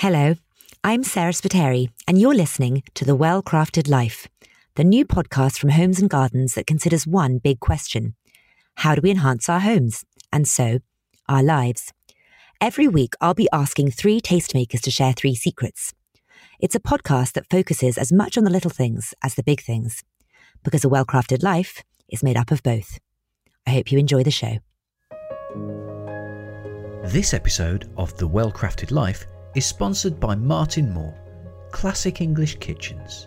Hello, I'm Sarah Spiteri, and you're listening to The Well Crafted Life, the new podcast from Homes and Gardens that considers one big question How do we enhance our homes? And so, our lives. Every week, I'll be asking three tastemakers to share three secrets. It's a podcast that focuses as much on the little things as the big things, because a well crafted life is made up of both. I hope you enjoy the show. This episode of The Well Crafted Life is sponsored by Martin Moore, Classic English Kitchens.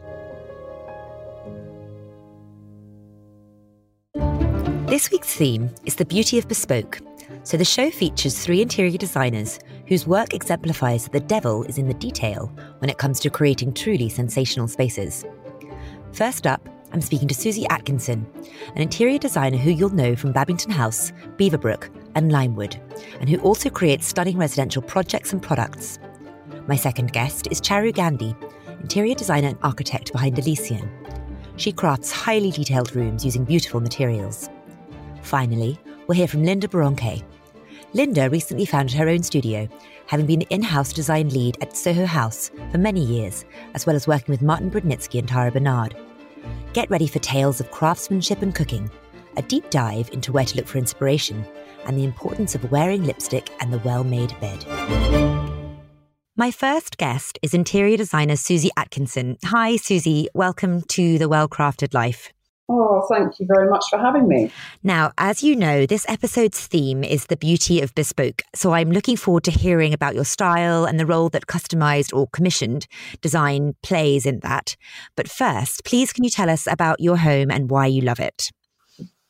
This week's theme is the beauty of bespoke. So the show features three interior designers whose work exemplifies that the devil is in the detail when it comes to creating truly sensational spaces. First up, I'm speaking to Susie Atkinson, an interior designer who you'll know from Babington House, Beaverbrook, and Lime Wood, and who also creates stunning residential projects and products. My second guest is Charu Gandhi, interior designer and architect behind Elicyon. She crafts highly detailed rooms using beautiful materials. Finally, we'll hear from Linda Boronkay. Linda recently founded her own studio, having been the in house design lead at Soho House for many years, as well as working with Martin Brudnizki and Tara Bernerd. Get ready for tales of craftsmanship and cooking, a deep dive into where to look for inspiration, and the importance of wearing lipstick and the well made bed. My first guest is interior designer Susie Atkinson. Hi, Susie. Welcome to The Well Crafted Life. Oh, thank you very much for having me. Now, as you know, this episode's theme is the beauty of bespoke. So I'm looking forward to hearing about your style and the role that customized or commissioned design plays in that. But first, please, can you tell us about your home and why you love it?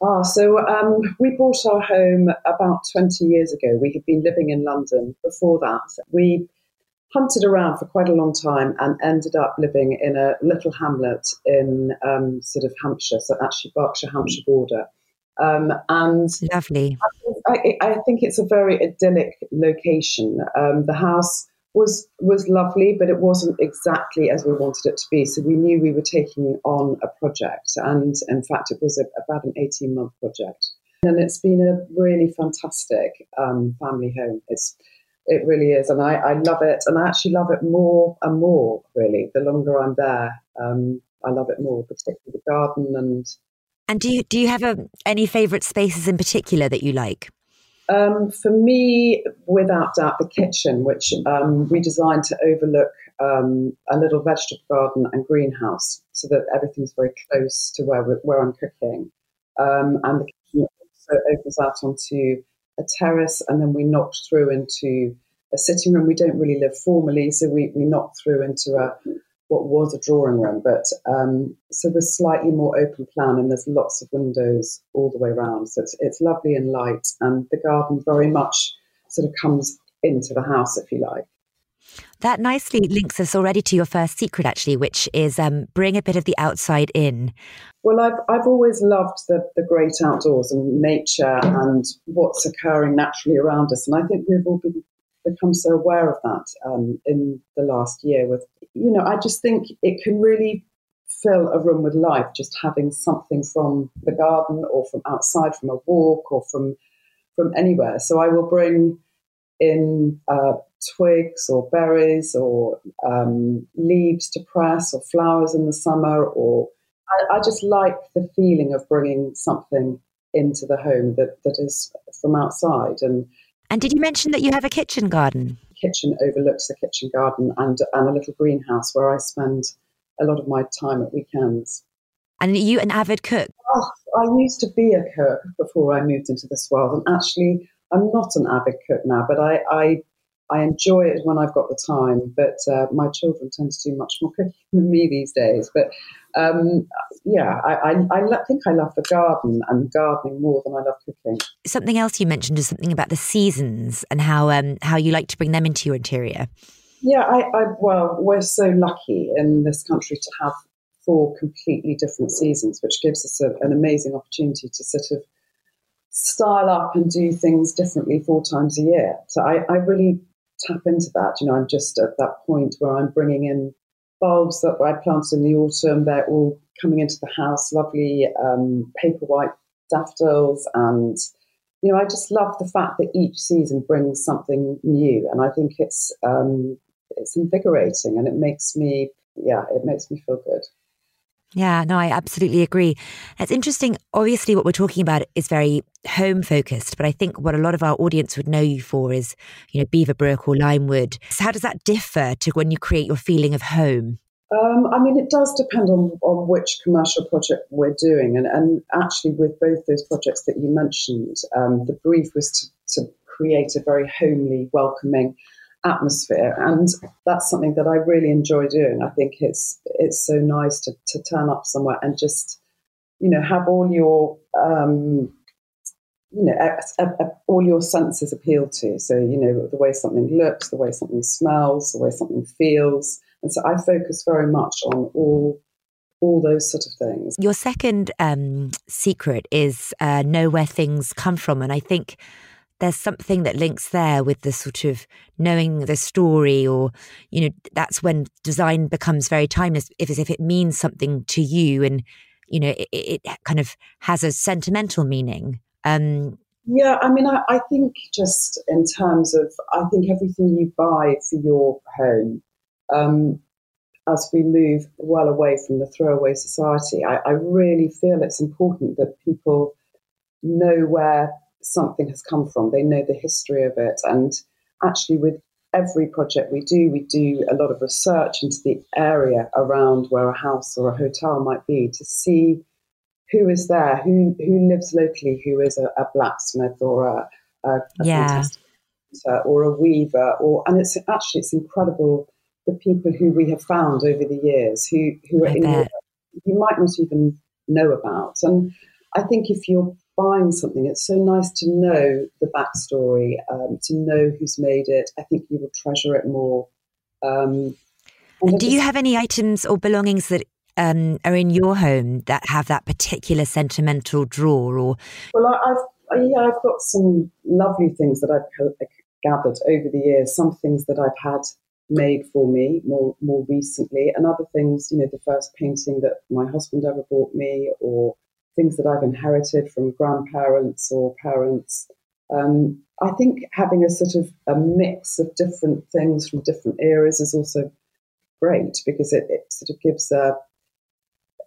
Ah, so um, we bought our home about 20 years ago. We had been living in London before that. We hunted around for quite a long time and ended up living in a little hamlet in um, sort of Hampshire, so actually Berkshire Hampshire border. Um, and lovely. I, I, think it's a very idyllic location. Um, the house was was lovely, but it wasn't exactly as we wanted it to be. So we knew we were taking on a project, and in fact, it was a, about an eighteen month project. And it's been a really fantastic um, family home. It's it really is, and I, I love it, and I actually love it more and more. Really, the longer I'm there, um, I love it more, particularly the garden and. And do you do you have a, any favourite spaces in particular that you like? Um, for me, without doubt, the kitchen, which um, we designed to overlook um, a little vegetable garden and greenhouse, so that everything's very close to where where I'm cooking, um, and the kitchen also opens out onto a terrace, and then we knocked through into a sitting room. We don't really live formally, so we, we knocked through into a what was a drawing room, but um, so we're slightly more open plan, and there's lots of windows all the way around. So it's it's lovely and light, and the garden very much sort of comes into the house, if you like. That nicely links us already to your first secret, actually, which is um, bring a bit of the outside in. Well, I've, I've always loved the, the great outdoors and nature and what's occurring naturally around us. And I think we've all been, become so aware of that um, in the last year. With You know, I just think it can really fill a room with life just having something from the garden or from outside, from a walk or from from anywhere. So I will bring in uh, twigs or berries or um, leaves to press or flowers in the summer or I, I, just like the feeling of bringing something into the home that, that is from outside. And and did you mention that you have a kitchen garden? Kitchen overlooks the kitchen garden and, and a little greenhouse where I spend a lot of my time at weekends. And are you an avid cook? Oh, I used to be a cook before I moved into this world. And actually I'm not an avid cook now, but I, I, I enjoy it when I've got the time. But uh, my children tend to do much more cooking than me these days. But um, yeah, I, I, I, think I love the garden and gardening more than I love cooking. Something else you mentioned is something about the seasons and how um, how you like to bring them into your interior. Yeah, I, I well, we're so lucky in this country to have four completely different seasons, which gives us a, an amazing opportunity to sort of style up and do things differently four times a year. So I, I really tap into that. You know, I'm just at that point where I'm bringing in bulbs that I planted in the autumn. They're all coming into the house, lovely um, paper white daffodils. And, you know, I just love the fact that each season brings something new. And I think it's, um, it's invigorating and it makes me yeah it makes me feel good. Yeah, no, I absolutely agree. It's interesting. Obviously, what we're talking about is very home focused, but I think what a lot of our audience would know you for is, you know, Beaverbrook or Lime Wood. So, how does that differ to when you create your feeling of home? Um, I mean, it does depend on, on which commercial project we're doing. And, and actually, with both those projects that you mentioned, um, the brief was to, to create a very homely, welcoming atmosphere. And that's something that I really enjoy doing. I think it's it's so nice to, to turn up somewhere and just, you know, have all your um, you know, a, a, all your senses appeal to. So, you know, the way something looks, the way something smells, the way something feels. And so I focus very much on all all those sort of things. Your second um, secret is uh, know where things come from. And I think there's something that links there with the sort of knowing the story or you know that's when design becomes very timeless if if it means something to you and you know it, it kind of has a sentimental meaning. Um yeah i mean I, I think just in terms of i think everything you buy for your home um as we move well away from the throwaway society I, I really feel it's important that people know where something has come from. They know the history of it. And actually, with every project we do, we do a lot of research into the area around where a house or a hotel might be to see who is there, who who lives locally, who is a, a blacksmith or a, a, a yeah. or a weaver, or and it's actually it's incredible the people who we have found over the years who who are I in you might not even know about. And I think if you're buying something, it's so nice to know the backstory, um, to know who's made it. I think you will treasure it more. Um, do you have any items or belongings that um, are in your home that have that particular sentimental draw? Or well, I, have yeah, I've got some lovely things that I've gathered over the years. Some things that I've had made for me more more recently, and other things. You know, the first painting that my husband ever bought me, or things that I've inherited from grandparents or parents. Um, I think having a sort of a mix of different things from different eras is also great because it, it sort of gives a,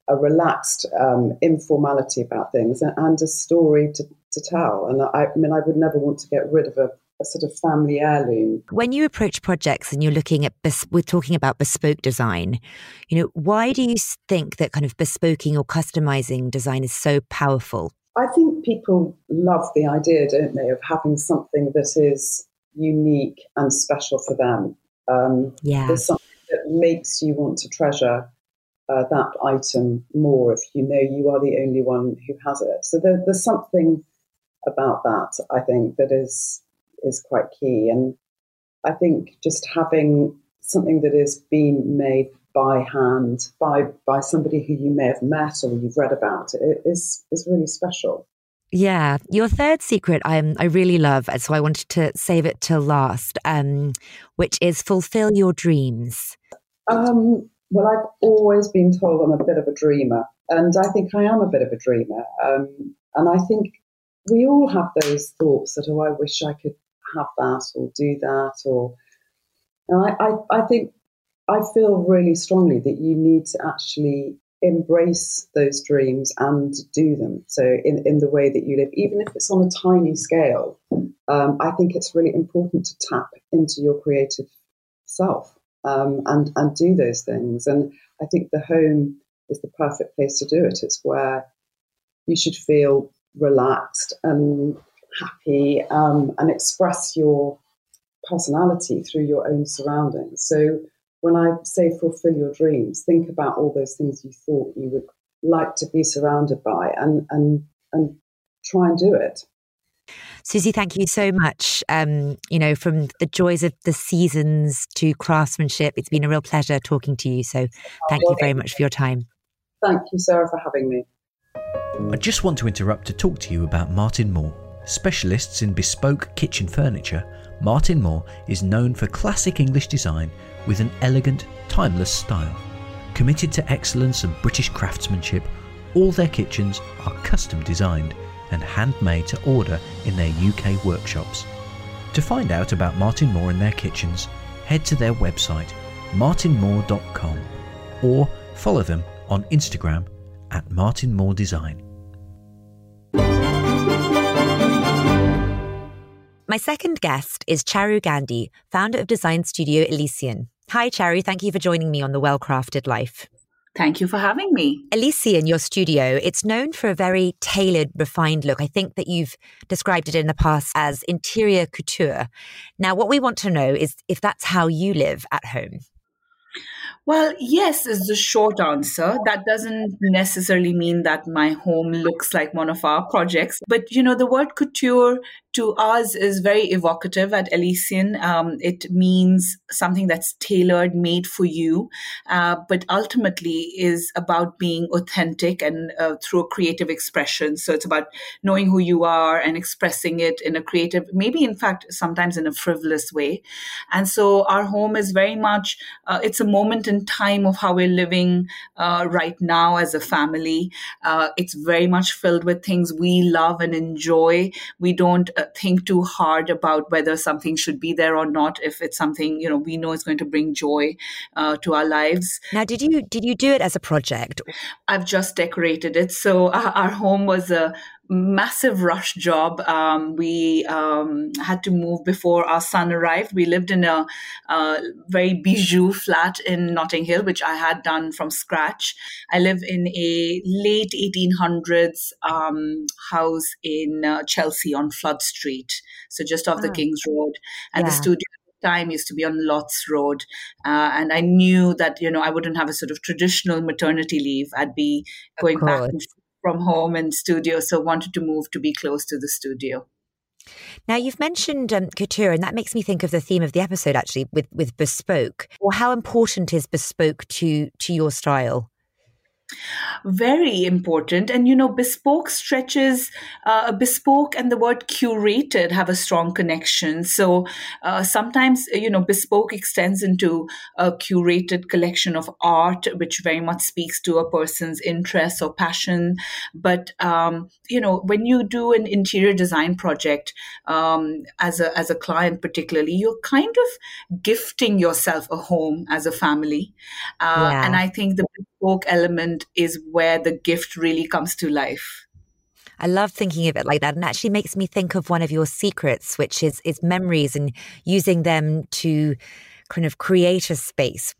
a relaxed um, informality about things and, and a story to, to tell. And I, I mean, I would never want to get rid of a a sort of family heirloom. When you approach projects and you're looking at, bes- we're talking about bespoke design, you know, why do you think that kind of bespoking or customizing design is so powerful? I think people love the idea, don't they, of having something that is unique and special for them. Um, yeah. There's something that makes you want to treasure uh, that item more if you know you are the only one who has it. So there, there's something about that, I think, that is is quite key. And I think just having something that is being made by hand by by somebody who you may have met or you've read about it is is really special. Yeah, your third secret I I really love, so I wanted to save it till last, um, which is fulfill your dreams. Um, well, I've always been told I'm a bit of a dreamer, and I think I am a bit of a dreamer. Um, and I think we all have those thoughts that, oh, I wish I could have that or do that or I, I, I think I feel really strongly that you need to actually embrace those dreams and do them. So in, in the way that you live, even if it's on a tiny scale, um, I think it's really important to tap into your creative self um, and, and do those things. And I think the home is the perfect place to do it. It's where you should feel relaxed and happy um, and express your personality through your own surroundings. So when I say fulfill your dreams, think about all those things you thought you would like to be surrounded by and and and try and do it. Susie, thank you so much. Um, you know, from the joys of the seasons to craftsmanship, it's been a real pleasure talking to you. So thank you very much for your time. Thank you, Sarah, for having me. I just want to interrupt to talk to you about Martin Moore. Specialists in bespoke kitchen furniture, Martin Moore is known for classic English design with an elegant, timeless style. Committed to excellence and British craftsmanship, all their kitchens are custom designed and handmade to order in their UK workshops. To find out about Martin Moore and their kitchens, head to their website, martinmoore.com, or follow them on Instagram at martinmooredesign. My second guest is Charu Gandhi, founder of design studio Elicyon. Hi, Charu. Thank you for joining me on The Well Crafted Life. Thank you for having me. Elicyon, your studio, it's known for a very tailored, refined look. I think that you've described it in the past as interior couture. Now, what we want to know is if that's how you live at home. Well, yes, is the short answer. That doesn't necessarily mean that my home looks like one of our projects. But, you know, the word couture to us is very evocative at Elicyon. Um, it means something that's tailored, made for you, uh, but ultimately is about being authentic and uh, through a creative expression. So it's about knowing who you are and expressing it in a creative, maybe in fact, sometimes in a frivolous way. And so our home is very much, uh, it's a moment in time of how we're living uh, right now as a family. Uh, it's very much filled with things we love and enjoy. We don't uh, think too hard about whether something should be there or not if it's something you know we know is going to bring joy uh, to our lives. Now did you did you do it as a project? I've just decorated it. So our, our home was a massive rush job. Um, we um, had to move before our son arrived. We lived in a, very bijou flat in Notting Hill, which I had done from scratch. I live in a late 1800s um, house in uh, Chelsea on Flood Street, so just off oh. the King's Road. And yeah. the studio time used to be on Lots Road. Uh, and I knew that, you know, I wouldn't have a sort of traditional maternity leave. I'd be going back from home and studio, so wanted to move to be close to the studio. Now you've mentioned um, couture, and that makes me think of the theme of the episode actually with with bespoke. Or how important is bespoke to to your style? Very important. And, you know, bespoke stretches, uh, bespoke and the word curated have a strong connection. So uh, sometimes, you know, bespoke extends into a curated collection of art, which very much speaks to a person's interests or passion. But, um, you know, when you do an interior design project um, as, a, as a client, particularly, you're kind of gifting yourself a home as a family. Uh, yeah. And I think the bespoke element is where the gift really comes to life. I love thinking of it like that, and actually makes me think of one of your secrets, which is is memories and using them to kind of create a space.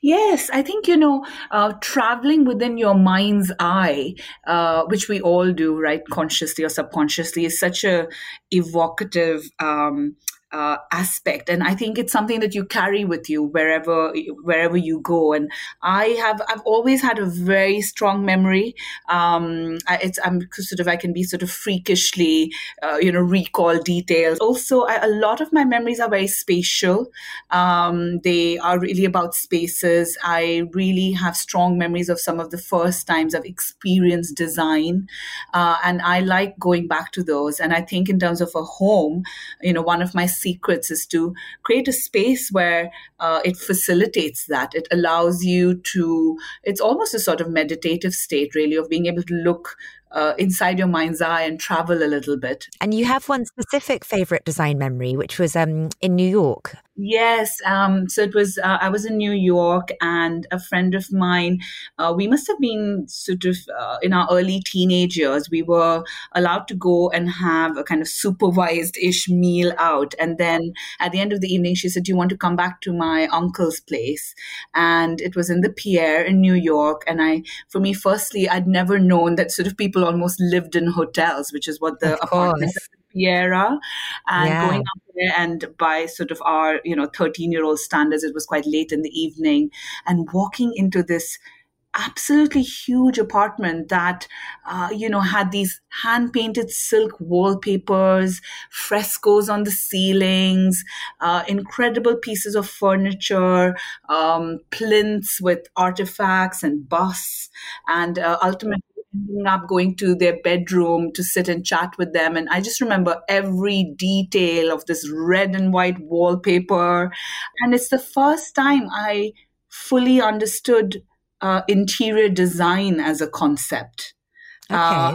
Yes, I think you know, uh, traveling within your mind's eye, uh, which we all do, right, consciously or subconsciously, is such a evocative um, uh, aspect. And i think it's something that you carry with you wherever wherever you go. And i have i've always had a very strong memory. Um it's i'm sort of i can be sort of freakishly uh, you know recall details. Also I, a lot of my memories are very spatial. Um they are really about spaces. I really have strong memories of some of the first times i've experienced design. Uh, and i like going back to those. And i think in terms of a home you know one of my secrets is to create a space where uh, it facilitates that. It allows you to, it's almost a sort of meditative state, really, of being able to look uh, inside your mind's eye and travel a little bit. And you have one specific favorite design memory, which was um, in New York. Yes. Um, so it was, uh, I was in New York and a friend of mine, uh, we must have been sort of uh, in our early teenage years, we were allowed to go and have a kind of supervised ish meal out. And then at the end of the evening, she said, Do you want to come back to my uncle's place? And it was in the Pierre in New York. And I, for me, firstly, I'd never known that sort of people almost lived in hotels, which is what the apartment Piera and yeah. going up there and by sort of our, you know, 13 year old standards, it was quite late in the evening and walking into this absolutely huge apartment that uh, you know had these hand painted silk wallpapers frescoes on the ceilings uh, incredible pieces of furniture um, plinths with artifacts and busts and uh, ultimately ending up going to their bedroom to sit and chat with them. And I just remember every detail of this red and white wallpaper. And it's the first time I fully understood uh, interior design as a concept. Okay. Uh,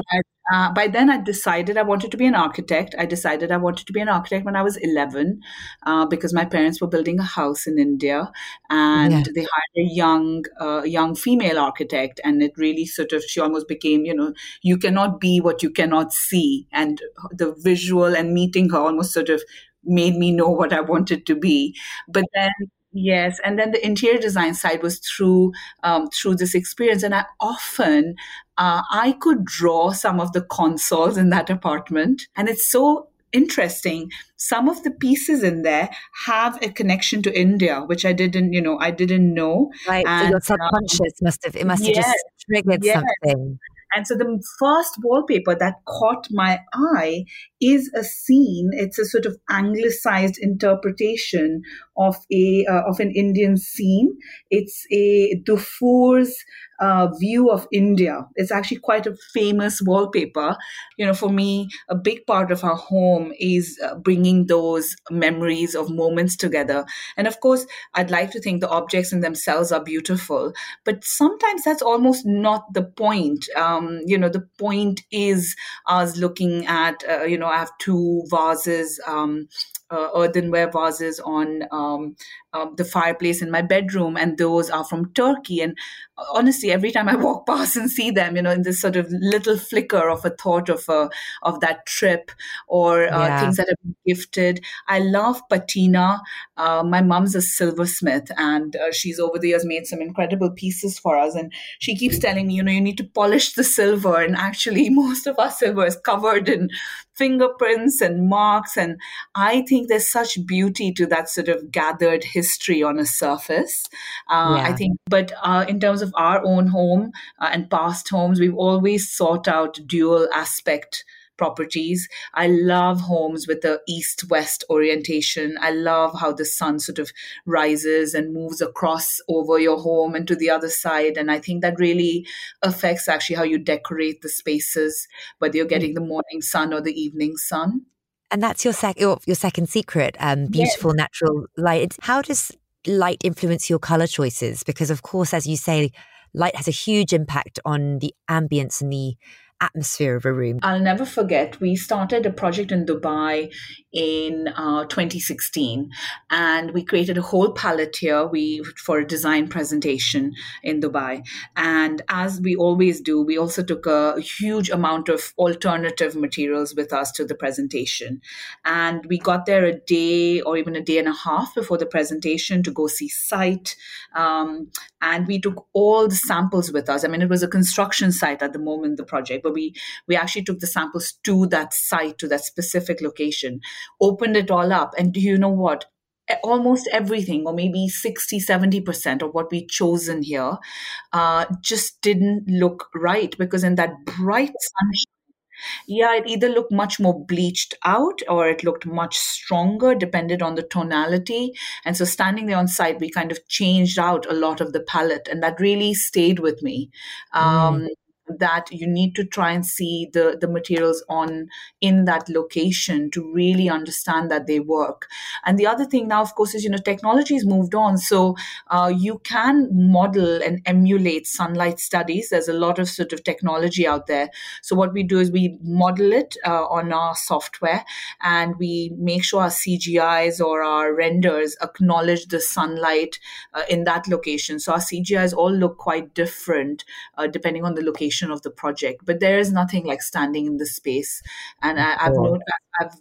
uh, by then I decided I wanted to be an architect. I decided I wanted to be an architect when I was 11 uh, because my parents were building a house in India and yeah. they hired a young, uh, young female architect. And it really sort of, she almost became, you know, you cannot be what you cannot see. And the visual and meeting her almost sort of made me know what I wanted to be. But then Yes, and then the interior design side was through um, through this experience, and I often uh, I could draw some of the consoles in that apartment, and it's so interesting. Some of the pieces in there have a connection to India, which I didn't, you know, I didn't know. Right, and, so your subconscious um, must have it must have just triggered yes. something. And so the first wallpaper that caught my eye is a scene. It's a sort of anglicized interpretation of a uh, of an Indian scene. It's a Dufour's uh, view of India. It's actually quite a famous wallpaper. You know, for me, a big part of our home is uh, bringing those memories of moments together. And of course, I'd like to think the objects in themselves are beautiful, but sometimes that's almost not the point. Um, you know, the point is us looking at, uh, you know, I have two vases. Um, uh, earthenware vases on um, um, the fireplace in my bedroom, and those are from Turkey. And uh, honestly, every time I walk past and see them, you know, in this sort of little flicker of a thought of a of that trip or uh, yeah. things that have been gifted. I love patina. Uh, my mom's a silversmith, and uh, she's over the years made some incredible pieces for us. And she keeps telling me, you know, you need to polish the silver. And actually, most of our silver is covered in fingerprints and marks. And I think there's such beauty to that sort of gathered history on a surface. Uh, yeah. I think, but uh, in terms of our own home uh, and past homes, we've always sought out dual aspect properties. I love homes with the east west orientation. I love how the sun sort of rises and moves across over your home and to the other side. And I think that really affects actually how you decorate the spaces, whether you're getting the morning sun or the evening sun. And that's your, sec- your, your second secret, um, beautiful yes. natural light. How does light influence your color choices? Because, of course, as you say, light has a huge impact on the ambience and the atmosphere of a room. I'll never forget, we started a project in Dubai in uh, 2016 and we created a whole palette here we for a design presentation in dubai and as we always do we also took a huge amount of alternative materials with us to the presentation and we got there a day or even a day and a half before the presentation to go see site um, and we took all the samples with us i mean it was a construction site at the moment the project but we we actually took the samples to that site to that specific location opened it all up. And do you know what? almost everything or maybe 60 70% of what we chosen here uh, just didn't look right because in that bright sunshine yeah it either looked much more bleached out or it looked much stronger depended on the tonality. And so standing there on site we kind of changed out a lot of the palette and that really stayed with me. Um, mm that you need to try and see the the materials on in that location to really understand that they work. And the other thing now of course is you know technology has moved on. So uh, you can model and emulate sunlight studies. There's a lot of sort of technology out there. So what we do is we model it uh, on our software and we make sure our cgis or our renders acknowledge the sunlight uh, in that location. So our cgis all look quite different uh, depending on the location of the project. But there is nothing like standing in the space, and I, have known I've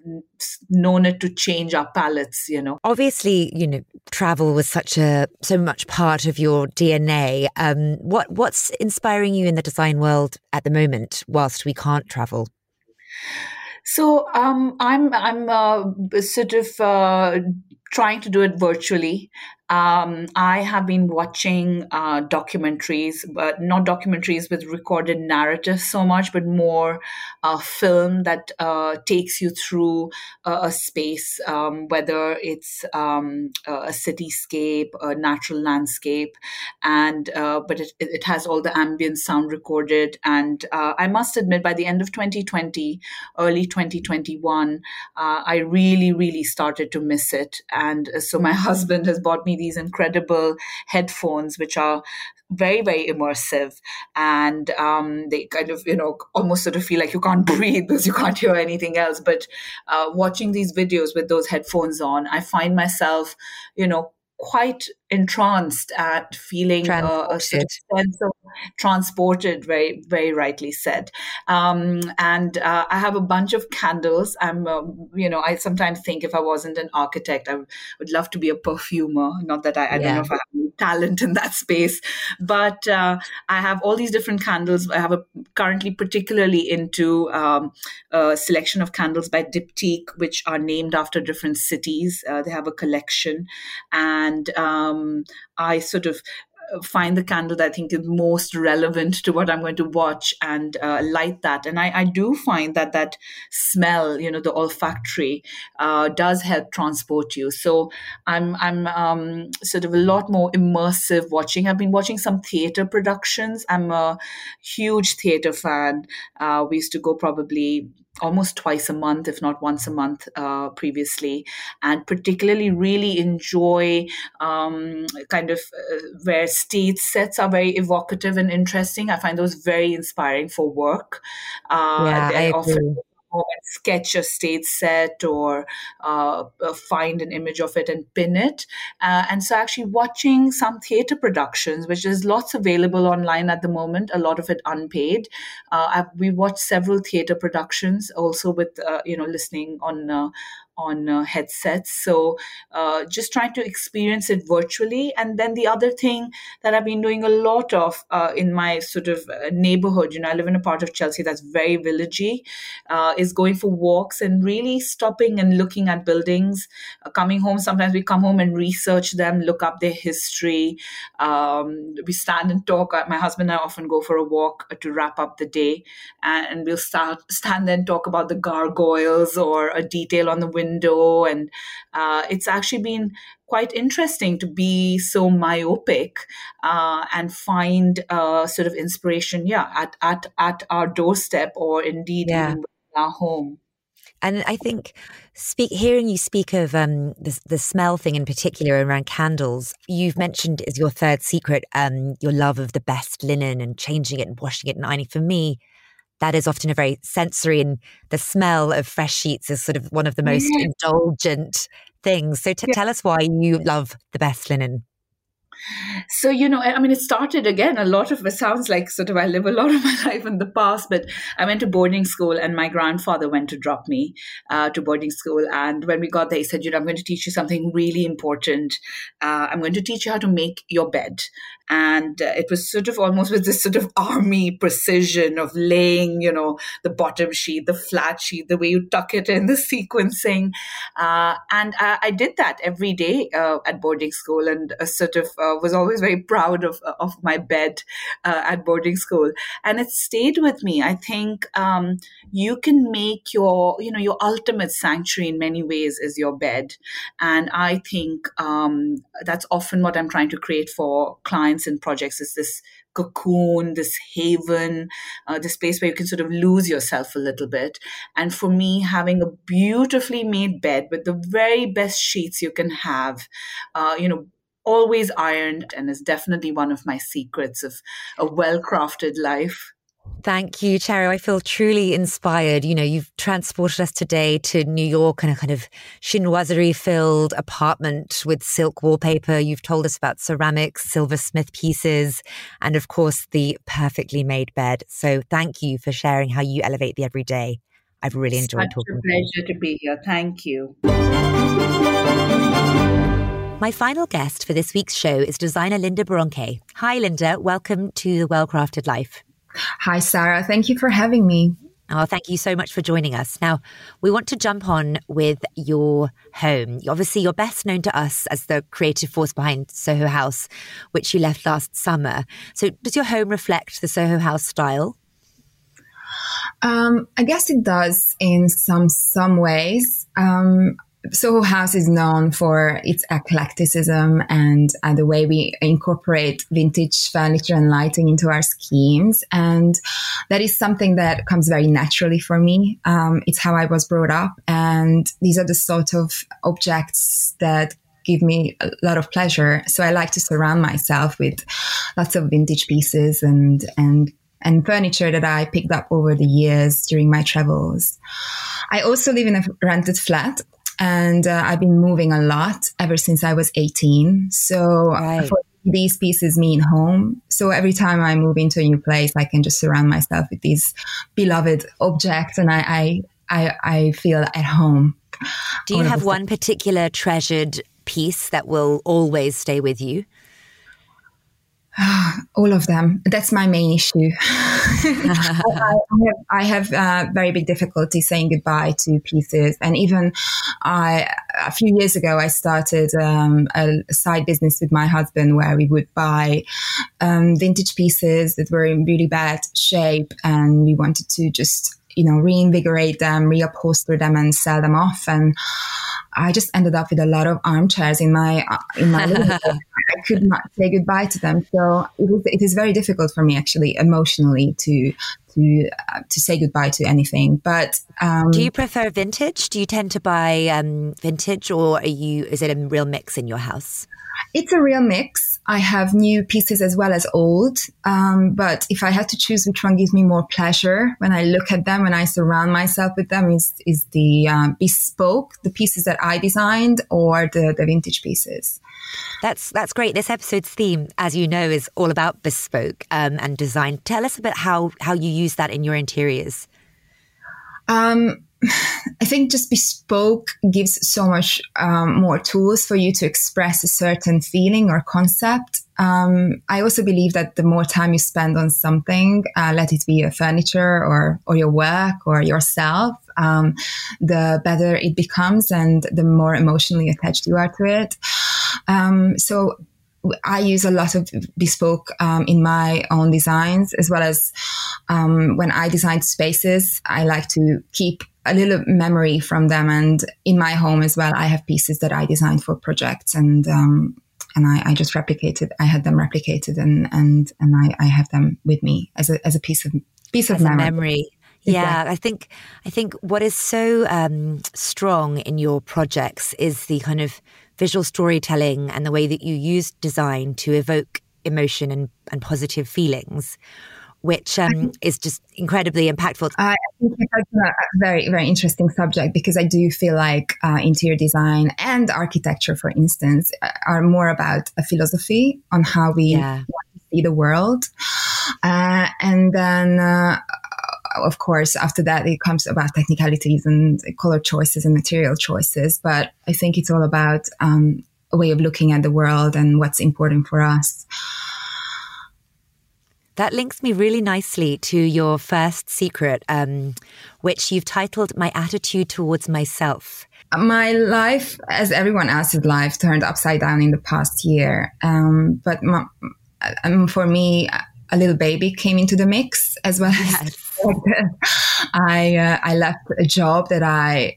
known it to change our palettes. You know, obviously, you know, travel was such a so much part of your DNA. Um, what what's inspiring you in the design world at the moment, whilst we can't travel? So um, I'm I'm uh, sort of uh, trying to do it virtually. Um, I have been watching uh, documentaries, but not documentaries with recorded narrative so much, but more uh, film that uh, takes you through a, space, um, whether it's um, a cityscape, a natural landscape, and uh, but it, it has all the ambient sound recorded. And uh, I must admit, by the end of 2020, early 2021, uh, I really, really started to miss it And so my husband has bought me these incredible headphones, which are very very immersive. And um, they kind of you know almost sort of feel like you can't breathe because you can't hear anything else. But uh, watching these videos with those headphones on i find myself you know quite entranced at feeling a, a sort of sense of transported very very rightly said. Um, and uh, i have a bunch of candles. I'm uh, you know i sometimes think if i wasn't an architect i would love to be a perfumer. Not that i, I yeah. don't know if i have any talent in that space. But uh, i have all these different candles. I have a currently particularly into um, a selection of candles by diptyque which are named after different cities. Uh, they have a collection. And um, I sort of find the candle that I think is most relevant to what I'm going to watch and uh, light that. And I, I, do find that that smell, you know, the olfactory, uh, does help transport you. So I'm I'm um, sort of a lot more immersive watching. I've been watching some theater productions. I'm a huge theater fan. Uh, we used to go probably almost twice a month, if not once a month uh, previously, and particularly really enjoy um, kind of uh, where stage sets are very evocative and interesting. I find those very inspiring for work. Uh, yeah, I agree and sketch a stage set or uh, find an image of it and pin it. Uh, and so, actually, watching some theater productions, which is lots available online at the moment, a lot of it unpaid. Uh, we watched several theater productions also with, uh, you know, listening on uh, on uh, headsets. So uh, just trying to experience it virtually. And then the other thing that I've been doing a lot of uh, in my sort of uh, neighborhood, you know, I live in a part of Chelsea that's very villagey, uh, is going for walks and really stopping and looking at buildings. Uh, coming home, sometimes we come home and research them, look up their history. Um, we stand and talk. My husband and I often go for a walk to wrap up the day, and we'll start stand and talk about the gargoyles or a detail on the window window. And uh, it's actually been quite interesting to be so myopic uh, and find uh, sort of inspiration, yeah, at, at, at our doorstep or indeed yeah. in our home. And I think speak hearing you speak of um, the, the smell thing in particular around candles, you've mentioned is your third secret, um, your love of the best linen and changing it and washing it and ironing. For me, that is often a very sensory and the smell of fresh sheets is sort of one of the most yeah. indulgent things. So t- yeah. tell us why you love the best linen. So, you know, I mean, it started again. A lot of it sounds like sort of I live a lot of my life in the past, but I went to boarding school and my grandfather went to drop me uh, to boarding school. And when we got there, he said, You know, I'm going to teach you something really important. Uh, I'm going to teach you how to make your bed and uh, it was sort of almost with this sort of army precision of laying you know the bottom sheet the flat sheet the way you tuck it in the sequencing. Uh, and I, I, did that every day uh, at boarding school and uh, sort of uh, was always very proud of, uh, of my bed at boarding school. And it stayed with me. I think um, you can make your you know your ultimate sanctuary in many ways is your bed. And i think um, that's often what i'm trying to create for clients clients and projects is this cocoon, this haven, uh, this place where you can sort of lose yourself a little bit. And for me, having a beautifully made bed with the very best sheets you can have, uh, you know, always ironed, and is definitely one of my secrets of a well crafted life. Thank you, Charu. I feel truly inspired. You know, you've transported us today to New York in a kind of chinoiserie filled apartment with silk wallpaper. You've told us about ceramics, silversmith pieces, and of course, the perfectly made bed. So thank you for sharing how you elevate the everyday. I've really enjoyed Such talking. It's a pleasure to be here. Thank you. My final guest for this week's show is designer Linda Boronkay. Hi, Linda. Welcome to the Well Crafted Life. Hi, Sarah. Thank you for having me. Oh, thank you so much for joining us. Now, we want to jump on with your home. Obviously, you're best known to us as the creative force behind Soho House, which you left last summer. So, does your home reflect the Soho House style? Um, I guess it does in some some ways. Um, Soho House is known for its eclecticism and uh, the way we incorporate vintage furniture and lighting into our schemes. And that is something that comes very naturally for me. Um, it's how I was brought up. And these are the sort of objects that give me a lot of pleasure. So I like to surround myself with lots of vintage pieces and, and and furniture that I picked up over the years during my travels. I also live in a rented flat and uh, I've been moving a lot ever since I was 18. So right. these pieces mean home. So every time I move into a new place, I can just surround myself with these beloved objects and I, I, I, I feel at home. Do you have one particular treasured piece that will always stay with you? all of them. That's my main issue. I, have, I have uh, very big difficulty saying goodbye to pieces. And even I, a few years ago, I started um, a side business with my husband where we would buy um, vintage pieces that were in really bad shape. And we wanted to just, you know, reinvigorate them, reupholster them and sell them off. And I just ended up with a lot of armchairs in my uh, in my living room. I could not say goodbye to them, so it is, it is very difficult for me actually emotionally to to uh, to say goodbye to anything. But um, do you prefer vintage? Do you tend to buy um, vintage, or are you? Is it a real mix in your house? It's a real mix. I have new pieces as well as old. Um, but if I had to choose which one gives me more pleasure when I look at them, when I surround myself with them, is is the um, bespoke, the pieces that I designed, or the the vintage pieces. That's that's great. This episode's theme, as you know, is all about bespoke um, and design. Tell us a bit how how you use that in your interiors. Um, I think just bespoke gives so much um, more tools for you to express a certain feeling or concept. Um, I also believe that the more time you spend on something, uh, let it be your furniture or or your work or yourself, um, the better it becomes and the more emotionally attached you are to it. Um, so I use a lot of bespoke um, in my own designs, as well as um, when I design spaces, I like to keep a little memory from them. And in my home as well, I have pieces that I designed for projects and, um, and I, I, just replicated, I had them replicated and, and, and I, I have them with me as a, as a piece of, piece as of memory. memory. Yeah, I think I think what is so um, strong in your projects is the kind of visual storytelling and the way that you use design to evoke emotion and, and positive feelings which um, is just incredibly impactful. I think it's a very, very interesting subject because I do feel like uh, interior design and architecture, for instance, are more about a philosophy on how we yeah. see the world. Uh, and then, uh, of course, after that, it comes about technicalities and color choices and material choices. But I think it's all about um, a way of looking at the world and what's important for us. That links me really nicely to your first secret, um, which you've titled My Attitude Towards Myself. My life, as everyone else's life, turned upside down in the past year. Um, but my, um, for me, a little baby came into the mix as well. Yes. I uh, I left a job that I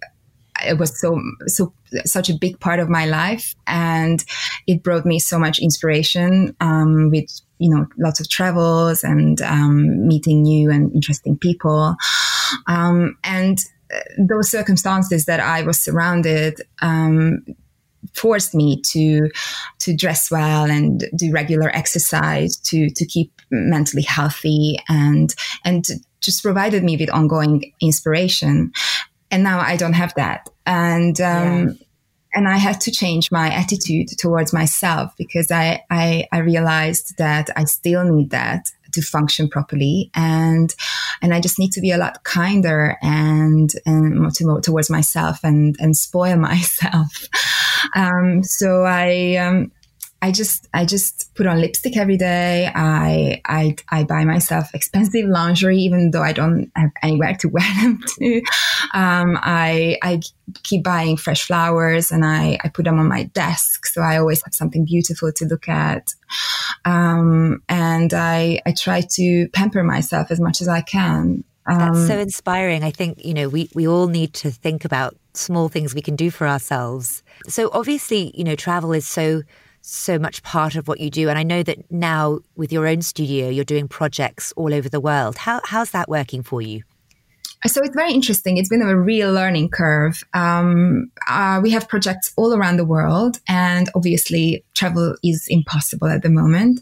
it was so so such a big part of my life, and it brought me so much inspiration um, with you know lots of travels and um, meeting new and interesting people, um, and uh, those circumstances that I was surrounded um, forced me to to dress well and do regular exercise to to keep mentally healthy and and just provided me with ongoing inspiration. And now I don't have that. And um, yeah. And I had to change my attitude towards myself because I, I I realized that I still need that to function properly. And and I just need to be a lot kinder and and towards myself and and spoil myself. Um, so I um, I just I just put on lipstick every day. I I I buy myself expensive lingerie even though I don't have anywhere to wear them to. Um, I I keep buying fresh flowers and I I put them on my desk so I always have something beautiful to look at. Um, and I I try to pamper myself as much as I can. Um, That's so inspiring. I think you know we we all need to think about small things we can do for ourselves. So obviously, you know, travel is so so much part of what you do. And I know that now with your own studio, you're doing projects all over the world. How, how's that working for you? So it's very interesting. It's been a real learning curve. Um, uh, we have projects all around the world, and obviously, travel is impossible at the moment.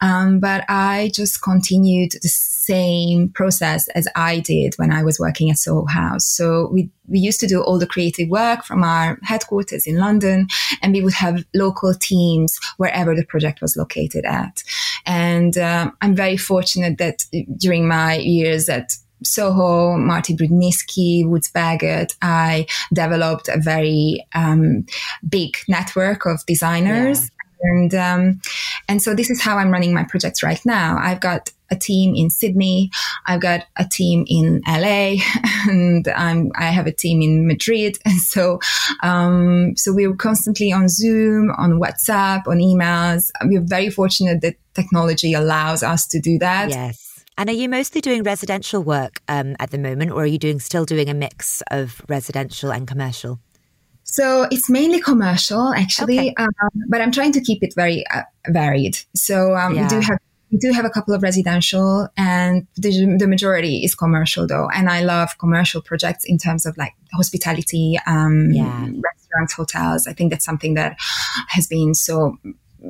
Um, but I just continued the same process as I did when I was working at Soho House. So we, we used to do all the creative work from our headquarters in London, and we would have local teams wherever the project was located at. And um, I'm very fortunate that during my years at Soho, Marty Brudnizki, Woods Bagot, I developed a very um, big network of designers. Yeah. And um, and so this is how I'm running my projects right now. I've got a team in Sydney, I've got a team in LA, and I'm I have a team in Madrid. And so um, so we're constantly on Zoom, on WhatsApp, on emails. We're very fortunate that technology allows us to do that. Yes. And are you mostly doing residential work um, at the moment, or are you doing still doing a mix of residential and commercial? So it's mainly commercial, actually, okay. um, but I'm trying to keep it very uh, varied. So um, yeah. we do have we do have a couple of residential, and the, the, majority is commercial, though. And I love commercial projects in terms of like hospitality, um, yeah. restaurants, hotels. I think that's something that has been so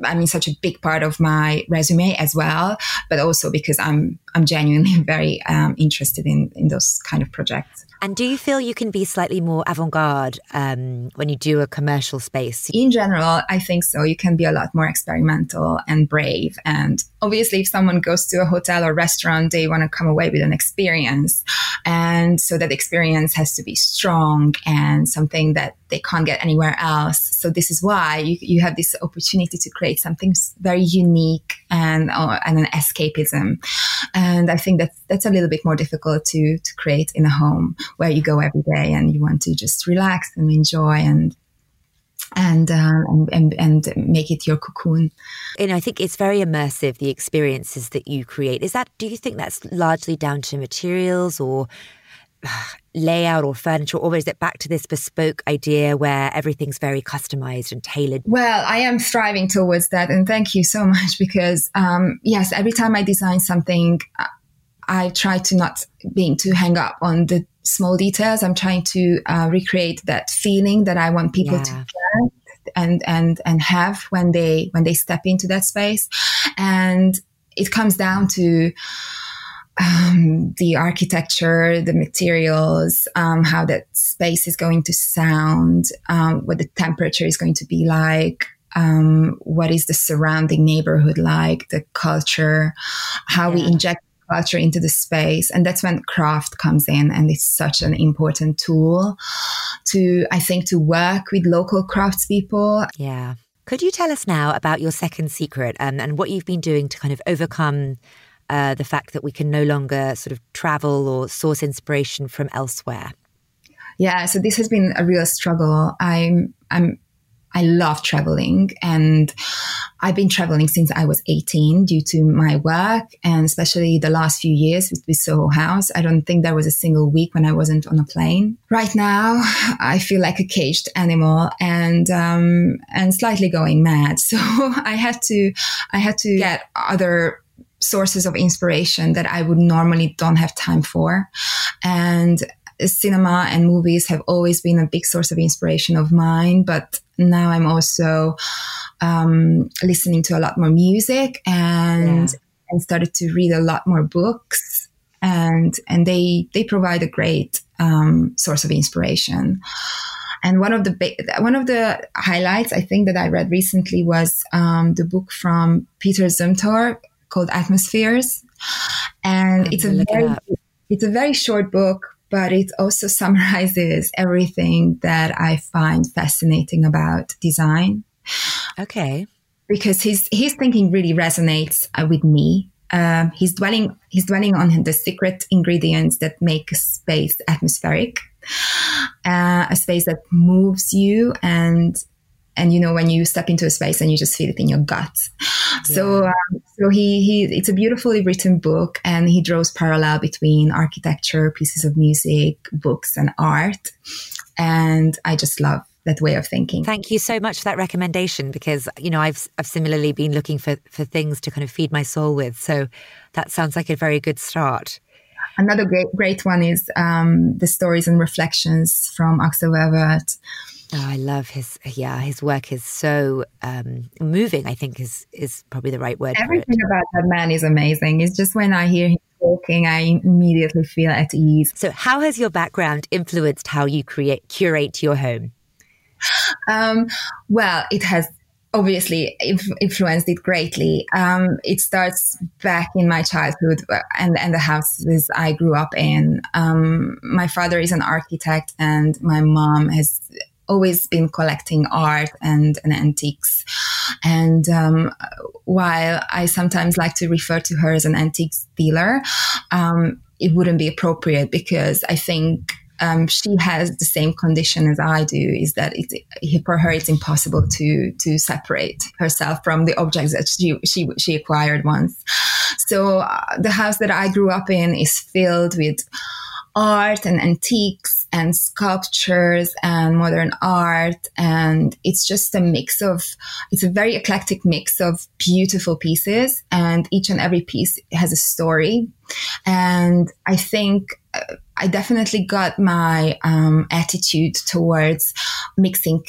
I mean, such a big part of my resume as well, but also because I'm I'm genuinely very um, interested in in those kind of projects. And do you feel you can be slightly more avant garde um, when you do a commercial space? In general, I think so. You can be a lot more experimental and brave. And obviously, if someone goes to a hotel or restaurant, they want to come away with an experience. And so that experience has to be strong and something that they can't get anywhere else. So this is why you, you have this opportunity to create something very unique and, uh, and an escapism. And I think that that's a little bit more difficult to, to create in a home where you go every day and you want to just relax and enjoy and and, uh, and, and make it your cocoon. And I think it's very immersive the experiences that you create. Is that do you think that's largely down to materials or layout or furniture, or is it back to this bespoke idea where everything's very customized and tailored? Well, I am striving towards that, and thank you so much because um, yes, every time I design something, I try to not being too hang up on the small details. I'm trying to uh, recreate that feeling that I want people yeah. to get and and and have when they when they step into that space, and it comes down to. Um, the architecture, the materials, um, how that space is going to sound, um, what the temperature is going to be like, um, what is the surrounding neighborhood like, the culture, how yeah. we inject culture into the space. And that's when craft comes in and it's such an important tool to, I think, to work with local craftspeople. Yeah. Could you tell us now about your second secret um, and what you've been doing to kind of overcome uh, the fact that we can no longer sort of travel or source inspiration from elsewhere? Yeah, so this has been a real struggle. I'm I'm I love traveling and I've been traveling since I was 18 due to my work and especially the last few years with, with Soho House. I don't think there was a single week when I wasn't on a plane. Right now, I feel like a caged animal and, um, and slightly going mad. So I had to, I had to get other sources of inspiration that I would normally don't have time for. And cinema and movies have always been a big source of inspiration of mine, but now I'm also um, listening to a lot more music and yeah. and started to read a lot more books and and they they provide a great um, source of inspiration. And one of the ba- one of the highlights I think that I read recently was um, the book from Peter Zumthor called Atmospheres, and it's a very it's a very short book, but it also summarizes everything that I find fascinating about design. Okay. Because his his thinking really resonates uh, with me. Um, he's dwelling he's dwelling on the secret ingredients that make space atmospheric, uh, a space that moves you and and you know when you step into a space and you just feel it in your guts yeah. so um, so he he it's a beautifully written book and he draws parallel between architecture pieces of music books and art and I just love that way of thinking. Thank you so much for that recommendation because you know I've I've similarly been looking for for things to kind of feed my soul with. So that sounds like a very good start. Another great great one is um, the stories and reflections from Axel Vervoordt. Oh, I love his yeah his work is so um, moving. I think is is probably the right word. Everything about that man is amazing. It's just when I hear him talking, I immediately feel at ease. So, how has your background influenced how you create curate your home? Um, well, it has obviously influenced it greatly. Um, it starts back in my childhood uh, and, and the houses I grew up in. Um, my father is an architect and my mom has always been collecting art and, and antiques. And um, while I sometimes like to refer to her as an antiques dealer, um, it wouldn't be appropriate because I think um, she has the same condition as I do. Is that it, for her it's impossible to to separate herself from the objects that she she, she acquired once. So uh, the house that I grew up in is filled with art and antiques and sculptures and modern art. And it's just a mix of, it's a very eclectic mix of beautiful pieces. And each and every piece has a story. And I think uh, I definitely got my um, attitude towards mixing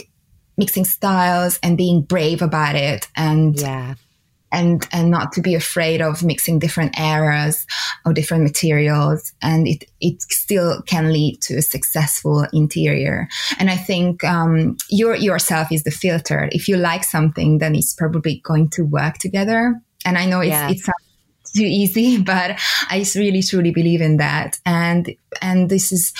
mixing styles and being brave about it and yeah and and not to be afraid of mixing different eras or different materials. And it it still can lead to a successful interior. And i think um, your yourself is the filter. If you like something then it's probably going to work together. And i know it's yeah. it's too easy but i really truly believe in that. And and this is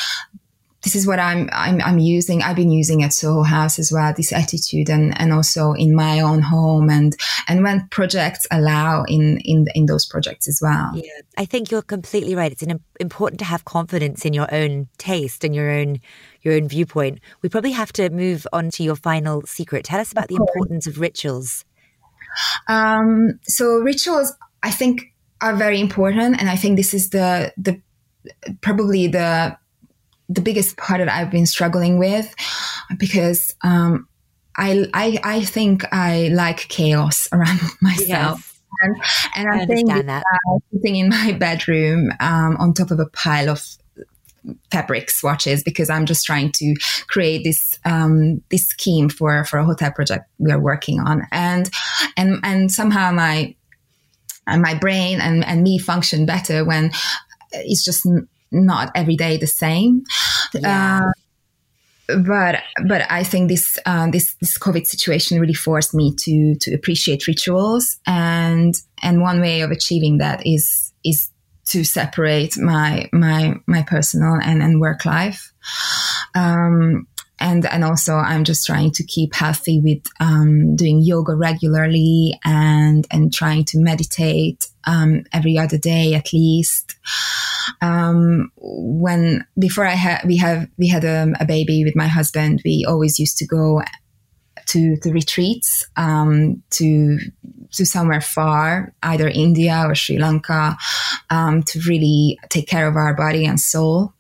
this is what I'm, I'm, I'm using. I've been using at Soho House as well, this attitude and, and also in my own home and, and when projects allow in, in, in those projects as well. Yeah. I think you're completely right. It's an, important to have confidence in your own taste and your own, your own viewpoint. We probably have to move on to your final secret. Tell us about the importance of rituals. Um, so rituals, I think are very important. And I think this is the, the, probably the the biggest part that I've been struggling with because um, I, I, I think I like chaos around myself. Yes. And, and I, I think that. Uh, sitting in my bedroom um, on top of a pile of fabric swatches because I'm just trying to create this um, this scheme for for a hotel project we are working on and and and somehow my my brain and, and me function better when it's just not every day the same. Yeah. Uh, but but I think this uh, this this COVID situation really forced me to to appreciate rituals and and one way of achieving that is is to separate my my my personal and, and work life. Um, and and also I'm just trying to keep healthy with um, doing yoga regularly and and trying to meditate um, every other day at least um, when before I had we have we had a, a, baby with my husband, we always used to go to the retreats um, to to somewhere far, either India or Sri Lanka, um, to really take care of our body and soul.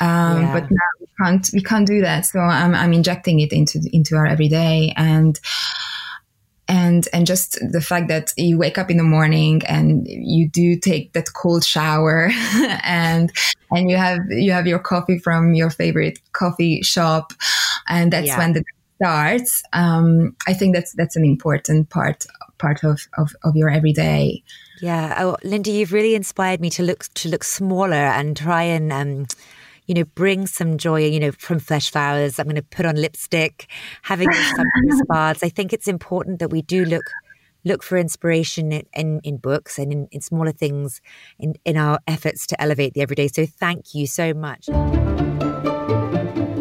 Um, yeah. But now can't we can't do that. So I'm I'm injecting it into into our everyday and and and just the fact that you wake up in the morning and you do take that cold shower and and you have you have your coffee from your favorite coffee shop. And that's yeah. when the day starts. Um, i think that's that's an important part part of of, of your everyday. Yeah. Oh linda you've really inspired me to look to look smaller and try and um, you know, bring some joy, you know, from flesh flowers. I'm going to put on lipstick, having some baths. I think it's important that we do look look for inspiration in, in, in books and in, in, smaller things in, in our efforts to elevate the everyday. So thank you so much.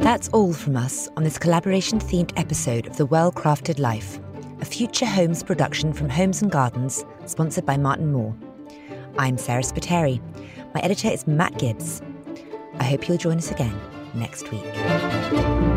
That's all from us on this collaboration themed episode of The Well Crafted Life, a future homes production from Homes and Gardens, sponsored by Martin Moore. I'm Sarah Spiteri. My editor is Matt Gibbs. I hope you'll join us again next week.